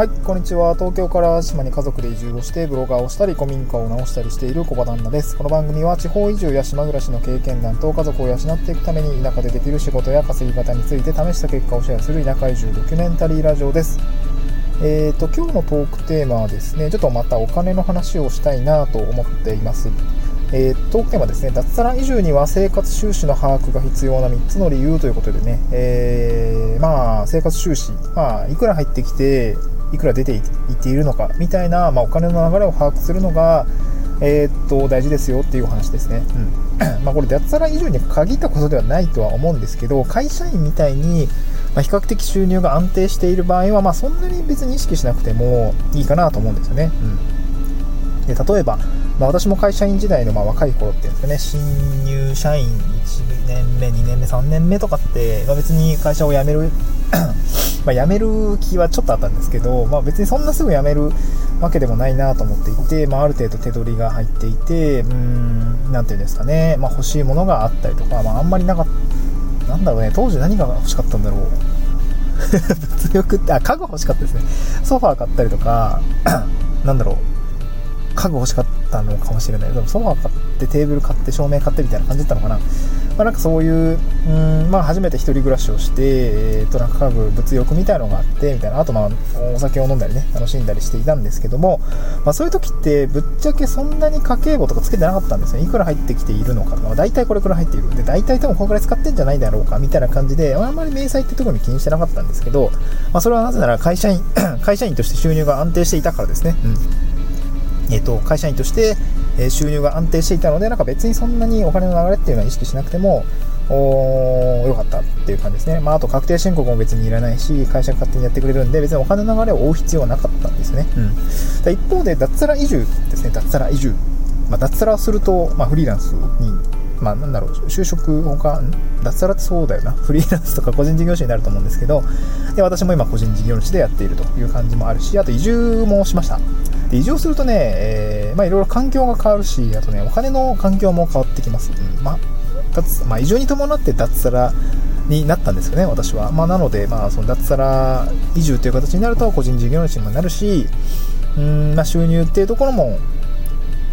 はい、こんにちは。東京から島に家族で移住をして、ブロガーをしたり、古民家を直したりしている小場旦那です。この番組は地方移住や島暮らしの経験談と家族を養っていくために田舎でできる仕事や稼ぎ方について試した結果をシェアする田舎移住ドキュメンタリーラジオです。えーと、今日のトークテーマはですね、ちょっとまたお金の話をしたいなと思っています。えー、トークテーマですね、脱サラ移住には生活収支の把握が必要な3つの理由ということでね、えー、まあ、生活収支、まあ、いくら入ってきて、いくら出ていっているのかみたいな、まあ、お金の流れを把握するのが、えー、っと大事ですよっていうお話ですね。うん まこれ脱サラ以上に限ったことではないとは思うんですけど会社員みたいに、ま、比較的収入が安定している場合は、まあ、そんなに別に意識しなくてもいいかなと思うんですよね。うん、で例えば、まあ、私も会社員時代のまあ若い頃っていうんですかね新入社員1年目2年目3年目とかって、まあ、別に会社を辞める ま、辞める気はちょっとあったんですけど、まあ、別にそんなすぐ辞めるわけでもないなと思っていて、まあ、ある程度手取りが入っていて、うーん、なんていうんですかね、まあ、欲しいものがあったりとか、まあ、あんまりなかった、なんだろうね、当時何が欲しかったんだろう。物欲って、あ、家具欲しかったですね。ソファー買ったりとか、なんだろう。家具欲しかったのかもしれない。でもソファー買って、テーブル買って、照明買ってみたいな感じだったのかな。まあ、なんかそういう、うん、まあ、初めて1人暮らしをして、えー、となんか家具物欲みたいなのがあってみたいな。あとまあお酒を飲んだりね楽しんだりしていたんですけども、まあ、そういう時ってぶっちゃけそんなに家計簿とかつけてなかったんですよいくら入ってきているのかとか、大体これくらい入っている。で大体多分このくらい使ってんじゃないだろうかみたいな感じであんまり明細ってところに気にしてなかったんですけど、まあ、それはなぜなら会社員 会社員として収入が安定していたからですね、うん。えーと会社員として収入が安定していたのでなんか別にそんなにお金の流れっていうのは意識しなくてもお良かったっていう感じですね。まあ、あと確定申告も別にいらないし、会社が勝手にやってくれるんで、別にお金の流れを追う必要はなかったんですね。うん。一方で、脱サラ移住ですね、脱サラ移住。まあ、脱サラをすると、まあ、フリーランスに、まあ、なんだろう、就職ほか、脱サラってそうだよな。フリーランスとか個人事業主になると思うんですけど、で私も今個人事業主でやっているという感じもあるし、あと移住もしました。で移住するとね、えー、まあいろいろ環境が変わるし、あとね、お金の環境も変わってきます。うん、まあ脱、まあ、移住に伴って脱サラになったんですよね、私は。まあ、なので、まあ、その脱サラ移住という形になると、個人事業主にもなるし、うん、まあ、収入っていうところも、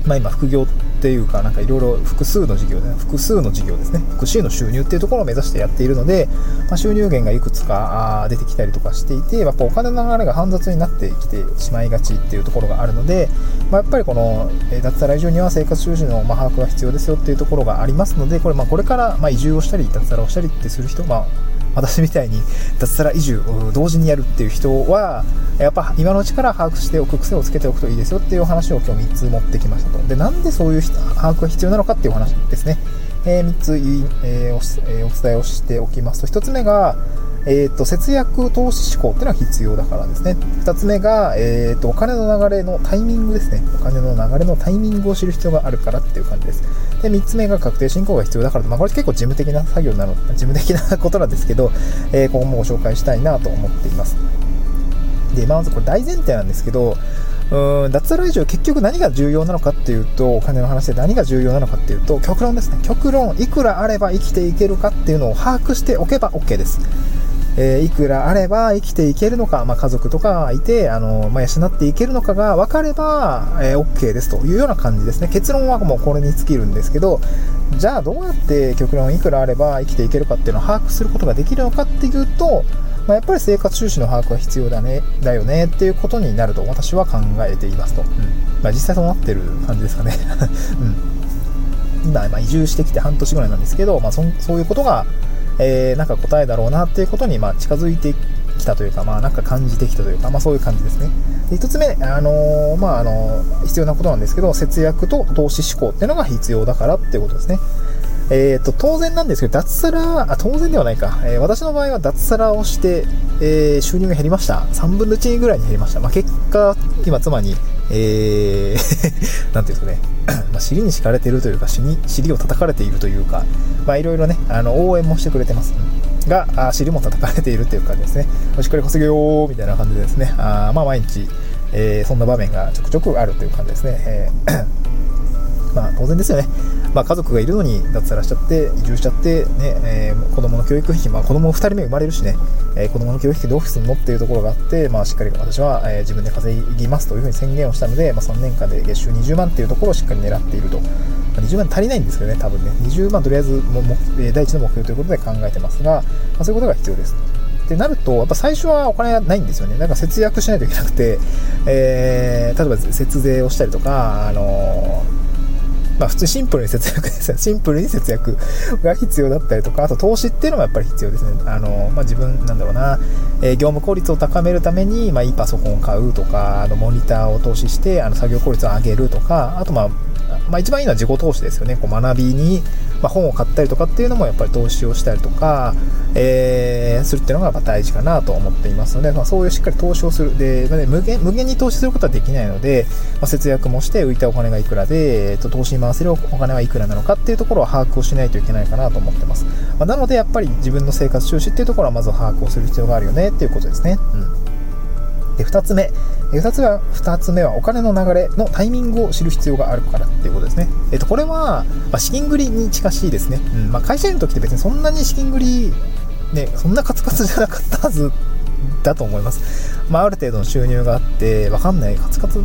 まあ、今、副業っていうか、なんかいろいろ複数の事業で、複数の事業ですね、複数の収入っていうところを目指してやっているので、まあ、収入源がいくつか出てきたりとかしていて、やっぱお金の流れが煩雑になってきてしまいがちっていうところがあるので、まあ、やっぱりこの、脱サラ移住には生活収支の、把握が必要ですよっていうところがありますので、これ、まこれから、ま移住をしたり、脱サラをしたりってする人、まあ、私みたいに脱サラ移住を同時にやるっていう人は、やっぱ今のうちから把握しておく癖をつけておくといいですよっていう話を今日3つ持ってきましたと。で、なんでそういう把握が必要なのかっていうお話ですね。えー、3つ、えー、おお伝えをしておきますと、1つ目が、えーと、節約投資志向っていうのは必要だからですね。2つ目が、えーと、お金の流れのタイミングですね。お金の流れのタイミングを知る必要があるからっていう感じです。で、3つ目が確定申告が必要だから、まあ、これ結構事務的な作業なの、事務的なことなんですけど、えー、ここもご紹介したいなと思っています。で、まずこれ大前提なんですけど、うん脱サラ移住結局何が重要なのかっていうとお金の話で何が重要なのかっていうと極論ですね極論いくらあれば生きていけるかっていうのを把握しておけば OK ですえー、いくらあれば生きていけるのか、まあ、家族とかいて、あの、まあ、養っていけるのかが分かれば、えー、OK ですというような感じですね。結論はもうこれに尽きるんですけど、じゃあどうやって極論いくらあれば生きていけるかっていうのを把握することができるのかっていうと、まあ、やっぱり生活収支の把握は必要だね、だよねっていうことになると私は考えていますと。うんまあ、実際そうなってる感じですかね。うん、今、ま、移住してきて半年ぐらいなんですけど、まあそ、そういうことがえー、なんか答えだろうなっていうことに、まあ、近づいてきたというか、まあ、なんか感じてきたというか、まあ、そういう感じですね。で1つ目、あのー、まあ、あの必要なことなんですけど、節約と投資志向っていうのが必要だからっていうことですね。えーと、当然なんですけど、脱サラ、あ、当然ではないか。えー、私の場合は脱サラをして、えー、収入が減りました。3分の1ぐらいに減りました。まあ、結果、今妻に、えー なんていうんですかね、まあ、尻に敷かれているというか、尻尻を叩かれているというか、まあ、いろいろね、あの、応援もしてくれてます。が、あ尻も叩かれているという感じですね。しっかり稼げようみたいな感じでですね、あまあ、毎日、えー、そんな場面がちょくちょくあるという感じですね。えーまあ、当然ですよね。まあ、家族がいるのに脱サラしちゃって移住しちゃってね、えー、子供の教育費、まあ、子供2人目生まれるしね、えー、子供の教育費どうするのっていうところがあって、まあ、しっかり私は、えー、自分で稼ぎますというふうに宣言をしたので、まあ、3年間で月収20万っていうところをしっかり狙っていると。20万足りないんですけどね、多分ね、20万とりあえずもも、え第一の目標ということで考えてますが、まあ、そういうことが必要です。ってなると、やっぱ最初はお金がないんですよね。なんか節約しないといけなくて、えー、例えば節税をしたりとか、あのーまあ普通シンプルに節約ですよ。シンプルに節約が必要だったりとか、あと投資っていうのもやっぱり必要ですね。あの、まあ自分、なんだろうな、えー、業務効率を高めるために、まあいいパソコンを買うとか、あの、モニターを投資して、あの、作業効率を上げるとか、あとまあ、まあ、一番いいのは自己投資ですよね。こう学びに、まあ、本を買ったりとかっていうのもやっぱり投資をしたりとか、えー、するっていうのがやっぱ大事かなと思っていますので、まあ、そういうしっかり投資をする。で、まあね、無限無限に投資することはできないので、ま、節約もして浮いたお金がいくらで、えー、と投資に回せるお金はいくらなのかっていうところを把握をしないといけないかなと思ってます。ま、なのでやっぱり自分の生活収支っていうところはまず把握をする必要があるよねっていうことですね。うんで、2つ目。2つは、2つ目はお金の流れのタイミングを知る必要があるからっていうことですね。えっと、これは、まあ、資金繰りに近しいですね。うん、まあ、会社員の時って別にそんなに資金繰り、ね、そんなカツカツじゃなかったはずだと思います。まあ、ある程度の収入があって、分かんない、カツカツ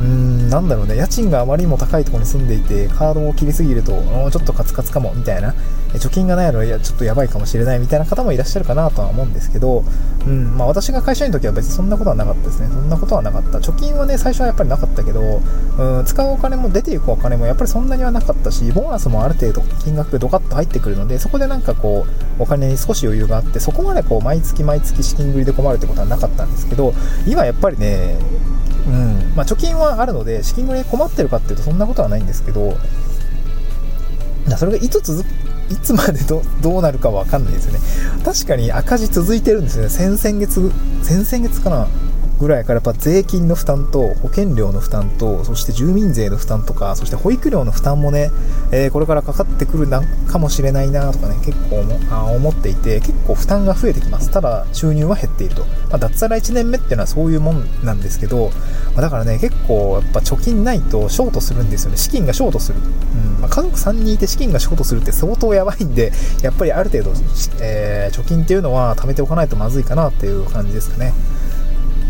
うん、なんだろうね、家賃があまりにも高いところに住んでいて、カードを切りすぎると、ちょっとカツカツかも、みたいな、貯金がないのいや、ちょっとやばいかもしれないみたいな方もいらっしゃるかなとは思うんですけど、うん、まあ私が会社員の時は別にそんなことはなかったですね。そんなことはなかった。貯金はね、最初はやっぱりなかったけど、うん、使うお金も出ていくお金もやっぱりそんなにはなかったし、ボーナスもある程度金額ドカッと入ってくるので、そこでなんかこう、お金に少し余裕があって、そこまでこう、毎月毎月資金繰りで困るってことはなかったんですけど、今やっぱりね、うん。まあ、貯金はあるので資金繰り困ってるかっていうとそんなことはないんですけどそれがいつ続いつまでどどうなるかわかんないですよね。確かに赤字続いてるんですよね。先々月先々月かな。ぐらいからやっぱ税金の負担と保険料の負担とそして住民税の負担とかそして保育料の負担もね、えー、これからかかってくるなかもしれないなとかね結構あ思っていて結構負担が増えてきます。ただ収入は減っていると、まあ、脱サラ1年目っていうのはそういうもんなんですけど、まあ、だからね結構やっぱ貯金ないとショートするんですよね。資金がショートする、うんまあ、家族3人いて資金がショートするって相当やばいんでやっぱりある程度、えー、貯金っていうのは貯めておかないとまずいかなっていう感じですかね。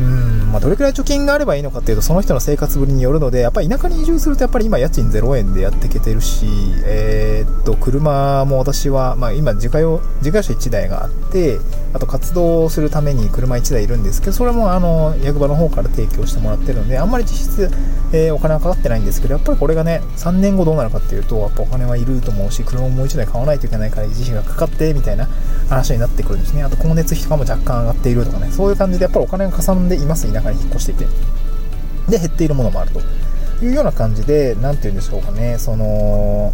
うんまあ、どれくらい貯金があればいいのかっていうとその人の生活ぶりによるのでやっぱり田舎に移住するとやっぱり今家賃0円でやっていけてるし、えー、っと車も私は、まあ、今自家用自家車1台があってあと活動するために車1台いるんですけどそれもあの役場の方から提供してもらってるのであんまり実質、えー、お金はかかってないんですけどやっぱりこれがね3年後どうなるかっていうとやっぱお金はいると思うし車ももう1台買わないといけないから維持費がかかってみたいな話になってくるんですね。あと光熱費とかも若干上がっているとかねそういう感じでやっぱりお金がかさんでいます田舎に引っ越していてで減っているものもあるというような感じで何て言うんでしょうかねその,、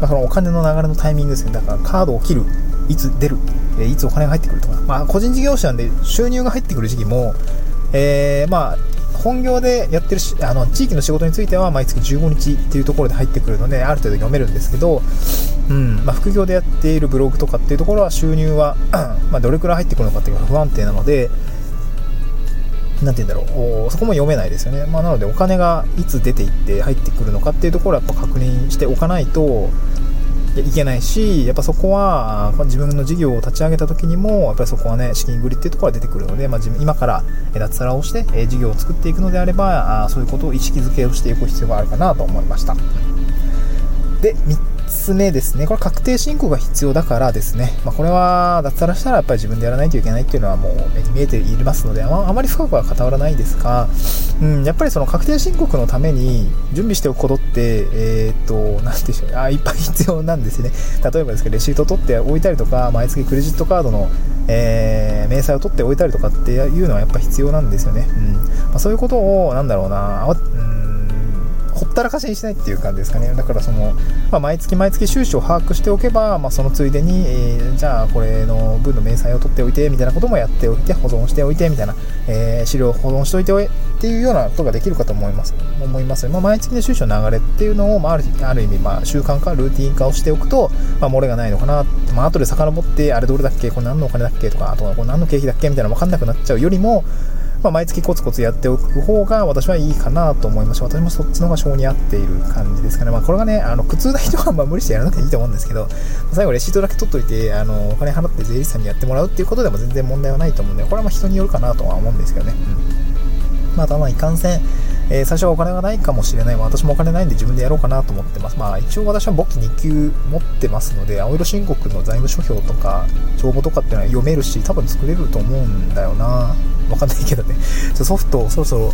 まあ、そのお金の流れのタイミングですね。だからカードを切るいつ出る、えいつお金が入ってくるとか、まあ、個人事業者なんで収入が入ってくる時期も、えー、まあ本業でやってるしあの地域の仕事については毎月15日っていうところで入ってくるのである程度読めるんですけど、うんまあ、副業でやっているブログとかっていうところは収入は まどれくらい入ってくるのかっていうのが不安定なので、なんて言うんだろう、そこも読めないですよね。まあ、なので、お金がいつ出ていって入ってくるのかっていうところはやっぱ確認しておかないといけないし、やっぱそこは自分の事業を立ち上げた時にも、やっぱりそこはね、資金繰りっていうところが出てくるので、まあ、自分今から脱サラをして事業を作っていくのであれば、そういうことを意識づけをしていく必要があるかなと思いました。で、つ目ですね。これ確定申告が必要だからですね。まあ、これは脱サラしたらやっぱり自分でやらないといけないっていうのはもう目に見えていますので、あまり深くは語らないですが、うん、やっぱりその確定申告のために準備しておくことって、えー、っと、なんでしょうね。あ、いっぱい必要なんですね。例えばですけど、レシートを取っておいたりとか、毎月クレジットカードの、えー、明細を取っておいたりとかっていうのはやっぱ必要なんですよね。うん。まあ、そういうことを、なんだろうな、ほったらかしにしないっていう感じですかね。だからその、まあ、毎月毎月収支を把握しておけば、まあ、そのついでに、えー、じゃあこれの分の明細を取っておいてみたいなこともやっておいて保存しておいてみたいな、えー、資料を保存しておいておいっていうようなことができるかと思います。思います、まあ、毎月の収支の流れっていうのを、まあ、あるある意味、まあ、習慣化ルーティン化をしておくと、まあ、漏れがないのかな、まあ後で遡ってあれどれだっけ？これ何のお金だっけ？とかあとはこれ何の経費だっけ？みたいなの分かんなくなっちゃうよりもまあ、毎月コツコツやっておく方が私はいいかなと思いまし。私もそっちの方が性に合っている感じですかね。まあ、これがね、あの苦痛な人はま無理してやらなくていいと思うんですけど、最後レシートだけ取っといて、あのお金払って税理士さんにやってもらうっていうことでも全然問題はないと思うんで、これはま人によるかなとは思うんですけどね。うん。まあ、ただいかんせん、えー、最初はお金がないかもしれない。私もお金ないんで自分でやろうかなと思ってます。まあ一応私は簿記2級持ってますので、青色申告の財務諸表とか、帳簿とかっていうのは読めるし、多分作れると思うんだよな。わかんないけどね。ソフトをそろそろ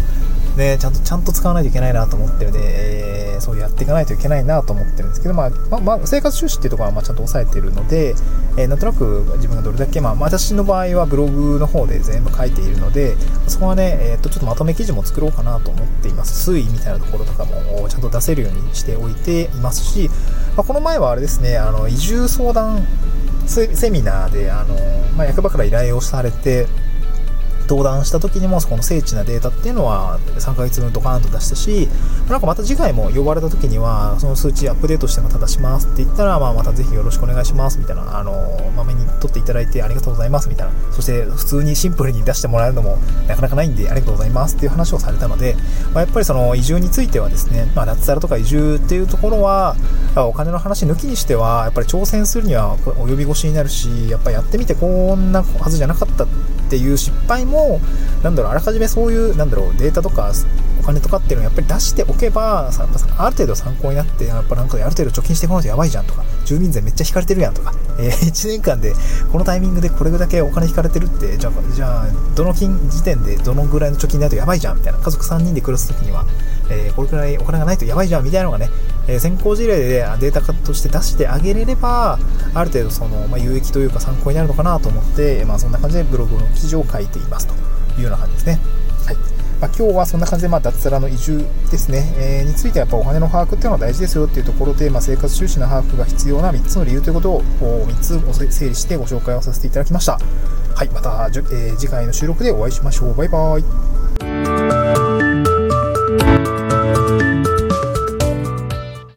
ね、ちゃんと、ちゃんと使わないといけないなと思ってるんで、えー、そうやっていかないといけないなと思ってるんですけど、まあ、まあ、まあ、生活収支っていうところはまちゃんと抑えてるので、えー、なんとなく自分がどれだけ、まあ、私の場合はブログの方で全部書いているので、そこはね、えー、っと、ちょっとまとめ記事も作ろうかなと思ってています。推移みたいなところとかもちゃんと出せるようにしておいていますし、まあ、この前はあれですね、あの、移住相談セミナーで、あの、まあ、役場から依頼をされて、登壇した時にもこの精緻なデータっていうのは3ヶ月分ドカーンと出したしなんかまた次回も呼ばれた時にはその数値アップデートしてまた出しますって言ったら、まあ、またぜひよろしくお願いしますみたいなあのまめに取っていただいてありがとうございますみたいな。そして普通にシンプルに出してもらえるのもなかなかないんでありがとうございますっていう話をされたので、まあ、やっぱりその移住についてはですね、まあ、脱サラとか移住っていうところはお金の話抜きにしてはやっぱり挑戦するには及び腰になるしやっぱやってみてこんなはずじゃなかったっていう失敗もなんだろうあらかじめそういうなんだろうデータとかお金とかっていうのをやっぱり出しておけばある程度参考になってやっぱなんかある程度貯金していかないとやばいじゃんとか住民税めっちゃ引かれてるやんとか、えー、1年間でこのタイミングでこれだけお金引かれてるってじゃあじゃあどの金時点でどのぐらいの貯金ないとやばいじゃんみたいな家族3人で暮らす時には、えー、これくらいお金がないとやばいじゃんみたいなのがねえ先行事例でデータ化として出してあげれれば、ある程度その、ま、有益というか参考になるのかなと思って、まあ、そんな感じでブログの記事を書いていますというような感じですね。はい。まあ、今日はそんな感じで、まあ、脱サラの移住ですね、えー、についてやっぱお金の把握っていうのは大事ですよっていうところで、まあ、生活収支の把握が必要な3つの理由ということを3つ整理してご紹介をさせていただきました。はい。また、えー、次回の収録でお会いしましょう。バイバイ。